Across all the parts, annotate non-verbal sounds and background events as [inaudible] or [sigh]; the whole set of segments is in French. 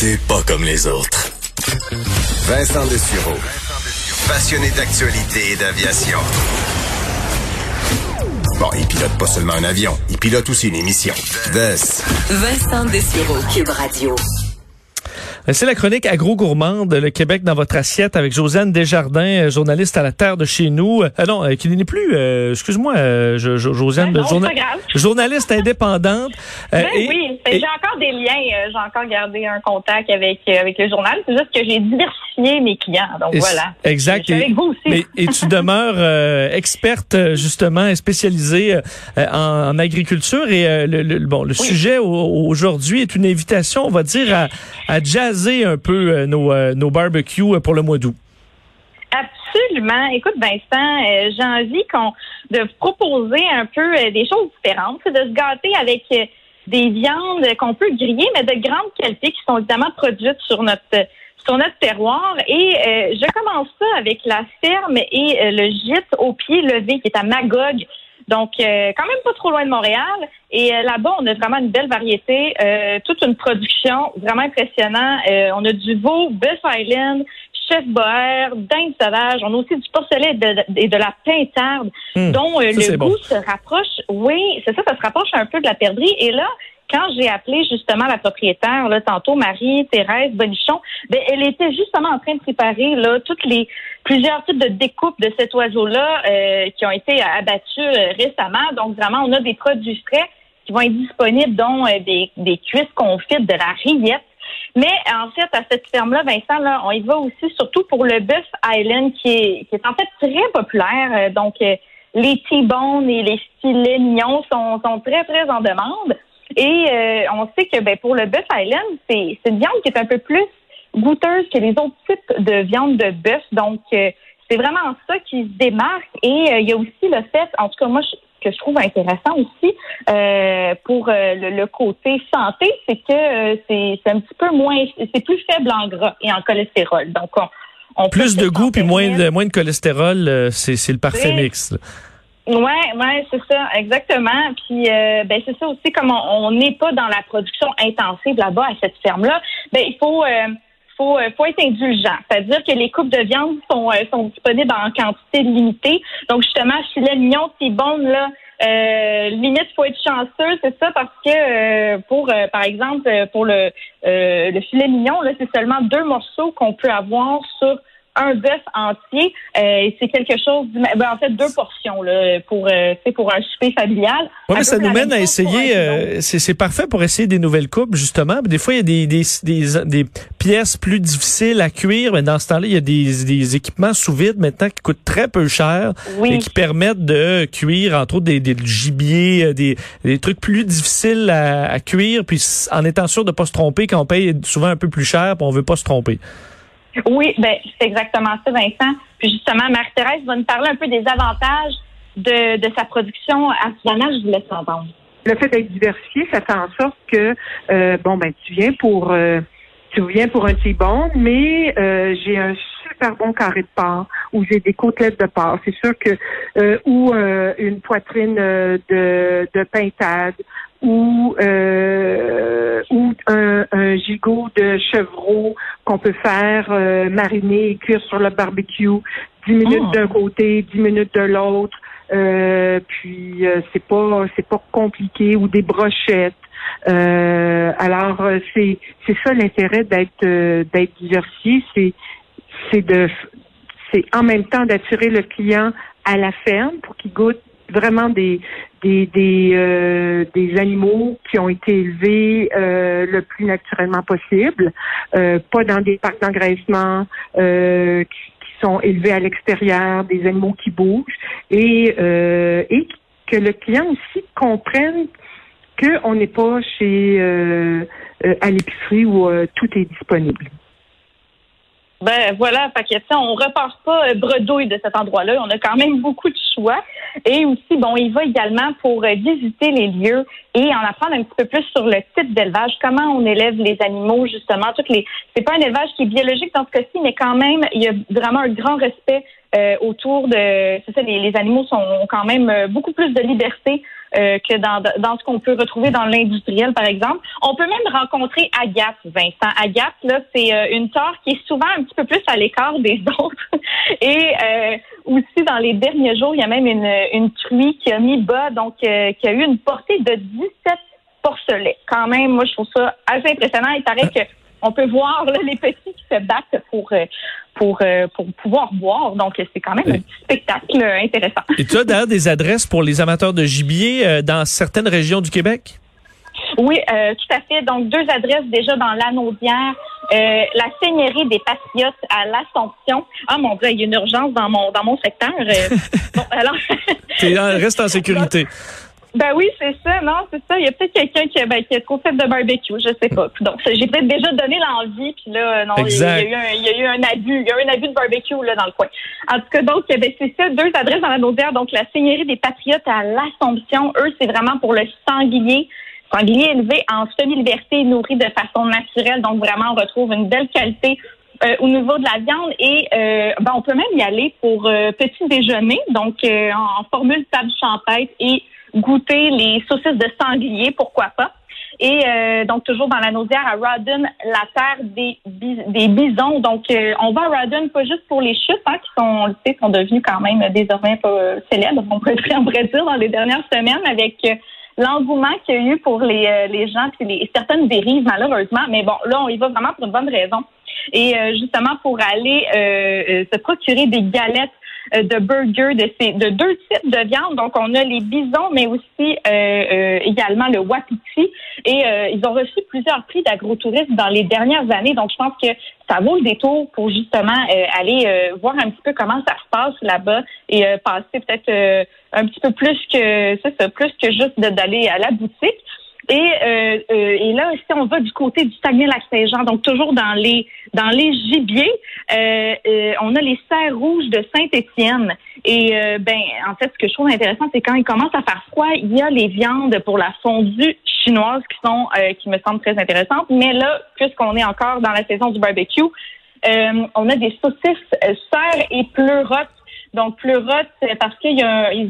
T'es pas comme les autres. Vincent Dessureau. Passionné d'actualité et d'aviation. Bon, il pilote pas seulement un avion, il pilote aussi une émission. Vincent Dessureau, Cube Radio. Euh, c'est la chronique agro-gourmande, le Québec dans votre assiette avec Josiane Desjardins, euh, journaliste à la terre de chez nous. Euh, non, qui n'est plus, excuse-moi, Josiane, journaliste indépendante. Ben oui, j'ai encore des liens, j'ai encore gardé un contact avec avec le journal. C'est juste que j'ai diversifié mes clients, donc voilà. Exact. Et, avec vous aussi. et tu demeures experte justement spécialisée en, agriculture et le, bon le sujet aujourd'hui est une invitation, on va dire à, à un peu euh, nos, euh, nos barbecues euh, pour le mois d'août. Absolument. Écoute, Vincent, j'ai envie qu'on de proposer un peu des choses différentes, de se gâter avec des viandes qu'on peut griller, mais de grande qualité, qui sont évidemment produites sur notre sur notre terroir. Et je commence ça avec la ferme et le gîte au pied levé, qui est à Magog. Donc, euh, quand même pas trop loin de Montréal. Et euh, là-bas, on a vraiment une belle variété, euh, toute une production vraiment impressionnante. on a du veau, Buff Island, chef boer, dinde sauvage. On a aussi du porcelet et de, la pintarde, hmm. dont le goût se rapproche. Oui, c'est ça, ça se rapproche un peu de la perdrix. Et là, quand j'ai appelé justement la propriétaire, là, tantôt Marie-Thérèse Bonichon, ben, elle était justement en train de préparer là, toutes les plusieurs types de découpes de cet oiseau-là euh, qui ont été abattus euh, récemment. Donc vraiment, on a des produits frais qui vont être disponibles, dont euh, des, des cuisses confites, de la rillette. Mais en fait, à cette ferme-là, Vincent, là, on y va aussi surtout pour le Buff Island, qui est, qui est en fait très populaire. donc, les T-bones et les filets mignons sont, sont très, très en demande. Et euh, on sait que ben, pour le Buff Island, c'est une viande qui est un peu plus goûteuse que les autres types de viande de bœuf. Donc, euh, c'est vraiment ça qui se démarque. Et euh, il y a aussi le fait, en tout cas, moi, que je trouve intéressant aussi pour le, côté santé, c'est que c'est un petit peu moins, c'est plus faible en gras et en cholestérol. Donc, on, plus de goût puis moins de moins de cholestérol, c'est le parfait mix. Ouais, ouais, c'est ça, exactement. Puis euh, ben c'est ça aussi, comme on n'est pas dans la production intensive là-bas à cette ferme-là, ben il faut euh, faut, euh, faut être indulgent. C'est-à-dire que les coupes de viande sont, sont disponibles en quantité limitée. Donc justement, filet mignon, c'est bon là. Euh, limite, faut être chanceux, c'est ça, parce que pour, par exemple, pour le, le filet mignon, là, c'est seulement deux morceaux qu'on peut avoir sur un bœuf entier. Euh, c'est quelque chose, ben, en fait, deux portions là, pour, euh, pour un souper familial. Oui, mais ça nous mène à essayer, euh, c'est parfait pour essayer des nouvelles coupes, justement. Des fois, il y a des, des, des, des pièces plus difficiles à cuire, mais dans ce temps-là, il y a des, des équipements sous vide maintenant qui coûtent très peu cher et qui permettent de cuire, entre autres, des, des gibiers, des, des trucs plus difficiles à, à cuire, puis en étant sûr de pas se tromper quand on paye souvent un peu plus cher, puis on veut pas se tromper. Oui, ben c'est exactement ça, Vincent. Puis justement, Marie-Thérèse va nous parler un peu des avantages de, de sa production artisanale. Je vous laisse entendre. Le fait d'être diversifié, ça fait en sorte que euh, bon ben tu viens pour euh, tu viens pour un petit bon, mais euh, j'ai un super bon carré de porc ou j'ai des côtelettes de porc. C'est sûr que ou une poitrine de, de pintade ou euh, ou un, un, gigot de chevreau qu'on peut faire euh, mariner et cuire sur le barbecue, dix minutes ah. d'un côté, dix minutes de l'autre. Euh, puis euh, c'est pas c'est pas compliqué ou des brochettes. alors c'est c'est ça l'intérêt d'être d'être diversifié, c'est c'est de c'est en même temps d'attirer le client à la ferme pour qu'il goûte vraiment des des des, euh, des animaux qui ont été élevés euh, le plus naturellement possible, euh, pas dans des parcs d'engraissement qui, sont élevés à l'extérieur, des animaux qui bougent et et que le client aussi comprenne qu'on n'est pas chez à l'épicerie où tout est disponible. Ben voilà, fait que, on repart pas euh, bredouille de cet endroit-là. On a quand même beaucoup de choix. Et aussi, bon, il va également pour euh, visiter les lieux et en apprendre un petit peu plus sur le type d'élevage, comment on élève les animaux, justement. Toutes les, c'est pas un élevage qui est biologique dans ce cas-ci, mais quand même, il y a vraiment un grand respect euh, autour de, c'est ça, les, les animaux sont ont quand même euh, beaucoup plus de liberté euh, que dans, dans ce qu'on peut retrouver dans l'industriel, par exemple. On peut même rencontrer Agathe, Vincent. Agathe, là, c'est euh, une tare qui est souvent un petit peu plus à l'écart des [laughs] autres. Et euh, aussi, dans les derniers jours, il y a même une, une truie qui a mis bas, donc euh, qui a eu une portée de 17 porcelets. Quand même, moi, je trouve ça assez impressionnant. Il paraît que on peut voir là, les petits qui se battent pour euh, pour euh, pour pouvoir boire. Donc c'est quand même un petit spectacle intéressant. Et tu as d'ailleurs des adresses pour les amateurs de gibier euh, dans certaines régions du Québec? Oui, euh, tout à fait. Donc deux adresses déjà dans l'Anaudière, euh, la Seigneurie des Patriotes à l'Assomption. Ah mon dieu, il y a une urgence dans mon dans mon secteur. [laughs] Bon, alors. Reste en [laughs] sécurité. Ben oui, c'est ça, non, c'est ça. Il y a peut-être quelqu'un qui, a- ben, qui a trop fait de barbecue, je sais pas. Donc, j'ai peut-être déjà donné l'envie, puis là, non, il y, a- Exact. il y a eu un, il y a eu un abus, il y a eu un abus de barbecue là dans le coin. En tout cas, donc, ben, c'est ça, deux adresses dans la Naudière. Donc, la Seigneurie des Patriotes à l'Assomption, eux, c'est vraiment pour le sanglier. Sanglier élevé en semi-liberté, nourri de façon naturelle. Donc, vraiment, on retrouve une belle qualité euh, au niveau de la viande et euh, ben, on peut même y aller pour euh, petit déjeuner, donc euh, en, en formule table champêtre et goûter les saucisses de sanglier, pourquoi pas. Et euh, donc toujours dans la Naudière à Rawdon, la terre des, des bisons. Donc euh, on va à Rawdon pas juste pour les chutes, hein, qui sont, on le sait, sont devenues quand même désormais euh, célèbres, on pourrait on pourrait dire dans les dernières semaines avec euh, l'engouement qu'il y a eu pour les, euh, les gens puis les certaines dérives malheureusement. Mais bon, là on y va vraiment pour une bonne raison. Et justement pour aller se procurer des galettes de burgers de ces de deux types de viande. Donc on a les bisons, mais aussi euh, euh, également le wapiti. Et euh, ils ont reçu plusieurs prix d'agrotourisme dans les dernières années. Donc je pense que ça vaut le détour pour justement euh, aller euh, voir un petit peu comment ça se passe là-bas et euh, passer peut-être euh, un petit peu plus que ça, plus que juste d'aller à la boutique. Et, euh, euh, et là, si on va du côté du Saguenay-Lac-Saint-Jean, donc toujours dans les dans les gibiers, euh, euh, on a les serres rouges de Saint-Étienne. Et euh, ben, en fait, ce que je trouve intéressant, c'est quand il commence à faire froid, il y a les viandes pour la fondue chinoise qui sont euh, qui me semblent très intéressantes. Mais là, puisqu'on est encore dans la saison du barbecue, on a des saucisses serres et pleurotes donc, Pleurote, c'est parce qu'ils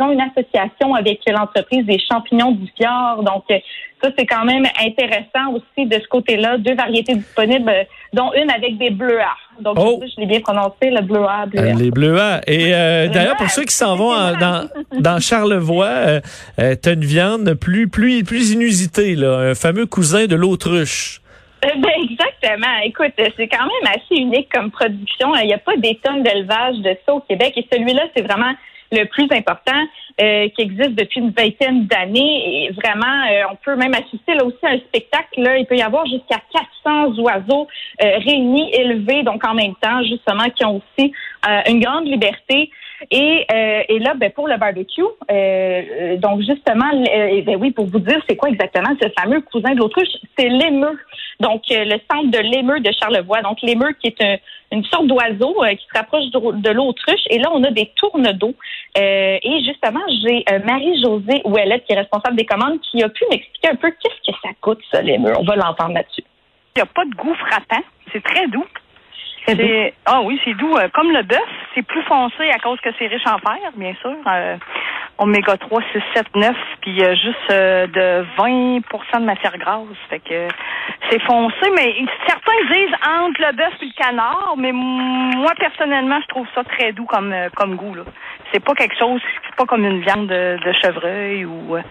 ont une association avec l'entreprise des champignons du fjord. Donc, euh, ça, c'est quand même intéressant aussi de ce côté-là. Deux variétés disponibles, euh, dont une avec des bleuets. Donc, Oh! je, l'ai bien prononcé, le bleuet. Euh, bleuet. les bleuets. Et euh, d'ailleurs, pour ceux qui s'en vont en- dans, dans Charlevoix, euh, euh, t'as une viande plus, plus, plus inusitée, là, un fameux cousin de l'autruche. Euh, Ben, Écoute, c'est quand même assez unique comme production. Il n'y a pas des tonnes d'élevage de ça au Québec et celui-là, c'est vraiment le plus important euh, qui existe depuis une vingtaine d'années. Et vraiment, euh, on peut même assister là aussi à un spectacle. Là, il peut y avoir jusqu'à 400 oiseaux euh, réunis, élevés, donc en même temps, justement, qui ont aussi une grande liberté. Et, euh, et là, ben, pour le barbecue, euh, euh, donc justement, euh, ben oui, pour vous dire, c'est quoi exactement ce fameux cousin de l'autruche? C'est l'émeu. Donc, euh, le centre de l'émeu de Charlevoix. Donc, l'émeu qui est un- une sorte d'oiseau qui se rapproche de, de l'autruche. Et là, on a des tournes d'eau. Euh, et justement, j'ai Marie-Josée Ouellette, qui est responsable des commandes, qui a pu m'expliquer un peu qu'est-ce que ça coûte, ça, l'émeu. On va l'entendre là-dessus. Il n'y a pas de goût frappant. C'est très doux. Ah oui, c'est doux euh, comme le bœuf. C'est plus foncé à cause que c'est riche en fer, bien sûr. Euh, oméga 3, 6, 7, 9, puis euh, juste euh, de 20% de matière grasse. Fait que c'est foncé, mais certains disent entre le bœuf et le canard, mais moi personnellement, je trouve ça très doux comme euh, comme goût. C'est pas quelque chose, c'est pas comme une viande de, chevreuil ou euh,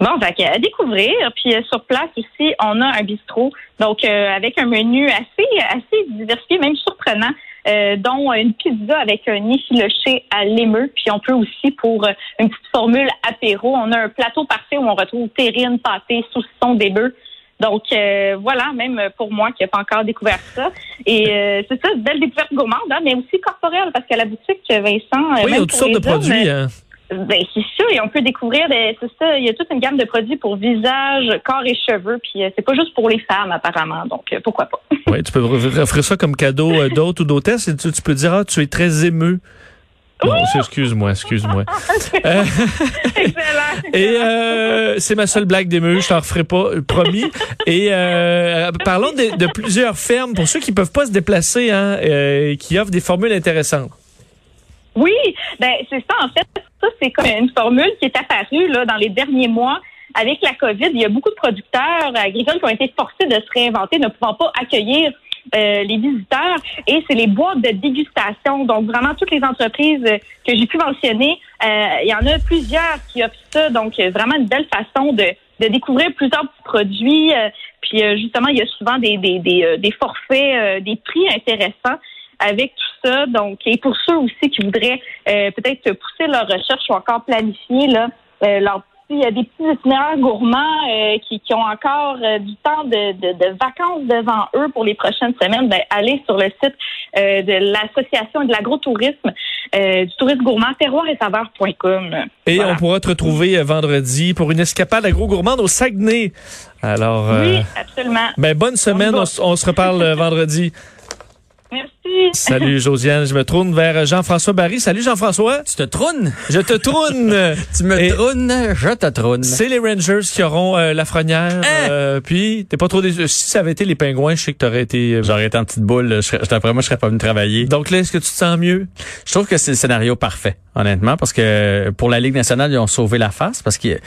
Bon, à découvrir. Puis sur place aussi, on a un bistrot, donc avec un menu assez assez diversifié, même surprenant, euh, dont une pizza avec un effiloché à l'émeu. Puis on peut aussi pour euh, une petite formule apéro, on a un plateau parfait où on retrouve terrine, pâté, saucisson, des bœufs. Donc euh, voilà, même pour moi qui n'ai pas encore découvert ça. Et euh, c'est ça, une belle découverte gourmande, hein, mais aussi corporelle, parce qu'à la boutique, Vincent, euh, Oui, il y a toutes sortes de hommes, produits. Hein. Ben, c'est ça, et on peut découvrir, des- c'est ça, il y a toute une gamme de produits pour visage, corps et cheveux, puis euh, c'est pas juste pour les femmes apparemment, donc euh, pourquoi pas. [laughs] Ouais, tu peux offrir ça comme cadeau euh, d'hôte ou d'hôtesse et tu, tu peux dire, ah, tu es très émeu. Non, excuse-moi, excuse-moi. [laughs] Euh, [laughs] Excellent. et euh, c'est ma seule blague d'émeu, je t'en referai pas, promis. Et euh, parlons de, de plusieurs fermes, pour ceux qui peuvent pas se déplacer, hein, qui offrent des formules intéressantes. Oui, ben c'est ça en fait. C'est comme une formule qui est apparue là dans les derniers mois avec la COVID. Il y a beaucoup de producteurs agricoles qui ont été forcés de se réinventer, ne pouvant pas accueillir euh, les visiteurs. Et c'est les boîtes de dégustation. Donc vraiment toutes les entreprises que j'ai pu mentionner, euh, il y en a plusieurs qui offrent ça. Donc vraiment une belle façon de découvrir plusieurs produits. euh, puis justement, il y a souvent des forfaits, des prix intéressants avec tout ça. Donc, et pour ceux aussi qui voudraient euh, peut-être pousser leur recherche ou encore planifier là, euh, leur petit- il y a des petits itinéraires gourmands euh, qui, qui ont encore euh, du temps de, de, de vacances devant eux pour les prochaines semaines. Ben, allez sur le site euh, de l'association de l'agrotourisme, du tourisme gourmand, terroir et saveurs.com. Et Voilà. on pourra te retrouver vendredi pour une escapade agro-gourmande au Saguenay. Alors, Oui, absolument. ben, bonne semaine, on, se reparle vendredi. [laughs] Merci. Salut Josiane, je me tourne vers Jean-François Barry. Salut Jean-François. Tu te trônes? Je te tourne. [laughs] Tu me Et- trônes, je te trône. C'est les Rangers qui auront euh, la frenière. Hein? euh, puis, t'es pas trop déçu. Si ça avait été les pingouins, je sais que t'aurais été... euh, J'aurais été en petite boule, je d'après moi, je serais pas venu travailler. Donc là, est-ce que tu te sens mieux? Je trouve que c'est le scénario parfait, honnêtement, parce que pour la Ligue nationale, ils ont sauvé la face, parce que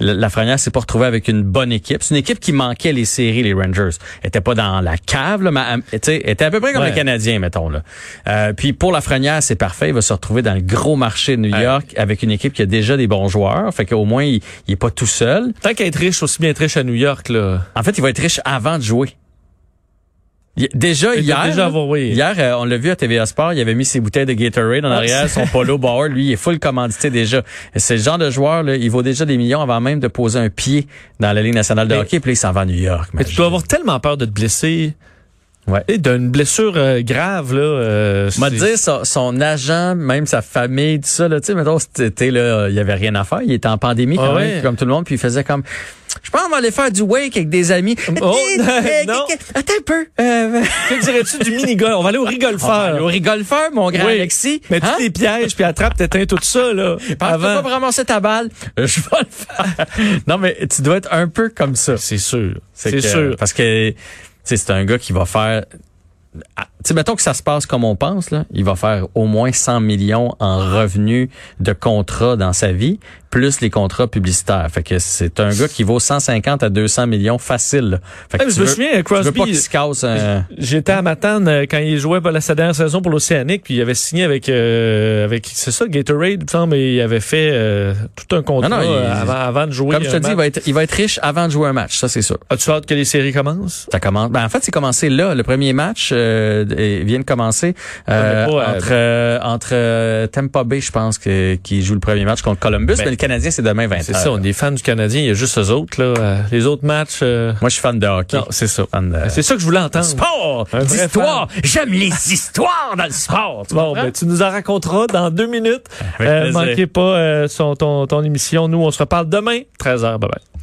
la, Frenière s'est pas retrouvée avec une bonne équipe. C'est une équipe qui manquait les séries, les Rangers. Elle était pas dans la cave, là, mais elle était à peu près comme Ouais. les Canadiens, mettons. Là. Euh, puis pour la Frenière, c'est parfait. Il va se retrouver dans le gros marché de New Ouais. York avec une équipe qui a déjà des bons joueurs. Fait qu'au moins, il, il est pas tout seul. Tant qu'à être riche, aussi bien être riche à New York, là. En fait, il va être riche avant de jouer. Déjà, Il hier, déjà oui. hier euh, on l'a vu à TVA Sport, il avait mis ses bouteilles de Gatorade en Ah, arrière, son polo Bauer, lui, il est full commandité déjà. C'est le genre de joueur, là, il vaut déjà des millions avant même de poser un pied dans la Ligue nationale de Mais- hockey, puis là, il s'en va à New York. Mais tu dois avoir tellement peur de te blesser. Ouais. Et d'une blessure euh, grave, là. Euh, M'a dire son, son agent, même sa famille, tout ça, là, tu sais, mettons, c'était là, il y avait rien à faire, il était en pandémie quand Ah même, ouais. comme tout le monde, puis il faisait comme, je pense qu'on va aller faire du wake avec des amis. Oh, [laughs] [laughs] non. Attends un peu. Euh, [laughs] Que dirais-tu du mini-golf? On va aller au rigolfeur. au rigolfeur, mon grand Oui. Alexis. Mais Hein? tous les pièges, puis attrape, t'éteins tout ça, là. Pense Avant. pas ramasser ta balle. Je vais le faire. non, mais tu dois être un peu comme ça. C'est sûr. C'est sûr. Parce que, tu c'est un gars qui va faire, sais, mettons que ça se passe comme on pense, là. Il va faire au moins 100 millions en revenus de contrats dans sa vie, plus les contrats publicitaires. Fait que c'est un gars qui vaut 150 à 200 millions facile, là. Fait que Ah, je tu me veux- souviens, tu veux pas qu'il se casse. J'étais à Matane euh, quand il jouait pour la sa dernière saison pour l'Océanique, puis il avait signé avec euh, avec c'est ça Gatorade, il me semble, et il avait fait euh, tout un contrat Non, non, il- euh, avant, avant de jouer. Comme je te dis, il va, être, il va être riche avant de jouer un match, ça c'est sûr. As-tu hâte que les séries commencent? Ça commence. Ben, en fait, c'est commencé là. Le premier match euh, euh, vient de commencer euh, mais pas, euh, entre euh, entre euh, Tampa Bay, je pense, que, qui joue le premier match contre Columbus. Ben, mais le Canadien, c'est demain 20 C'est ça, on est fans du Canadien, il y a juste eux autres là. euh, les autres matchs, euh, Moi, je suis fan de hockey. non, c'est ça. De... C'est ça que je voulais entendre. Sport, d'histoire. J'aime les histoires dans le sport. Tu Bon, ben, tu nous en raconteras dans deux minutes. Euh, plaisir. manquez pas euh, son, ton, ton émission. Nous, on se reparle demain, 13h. Bye bye.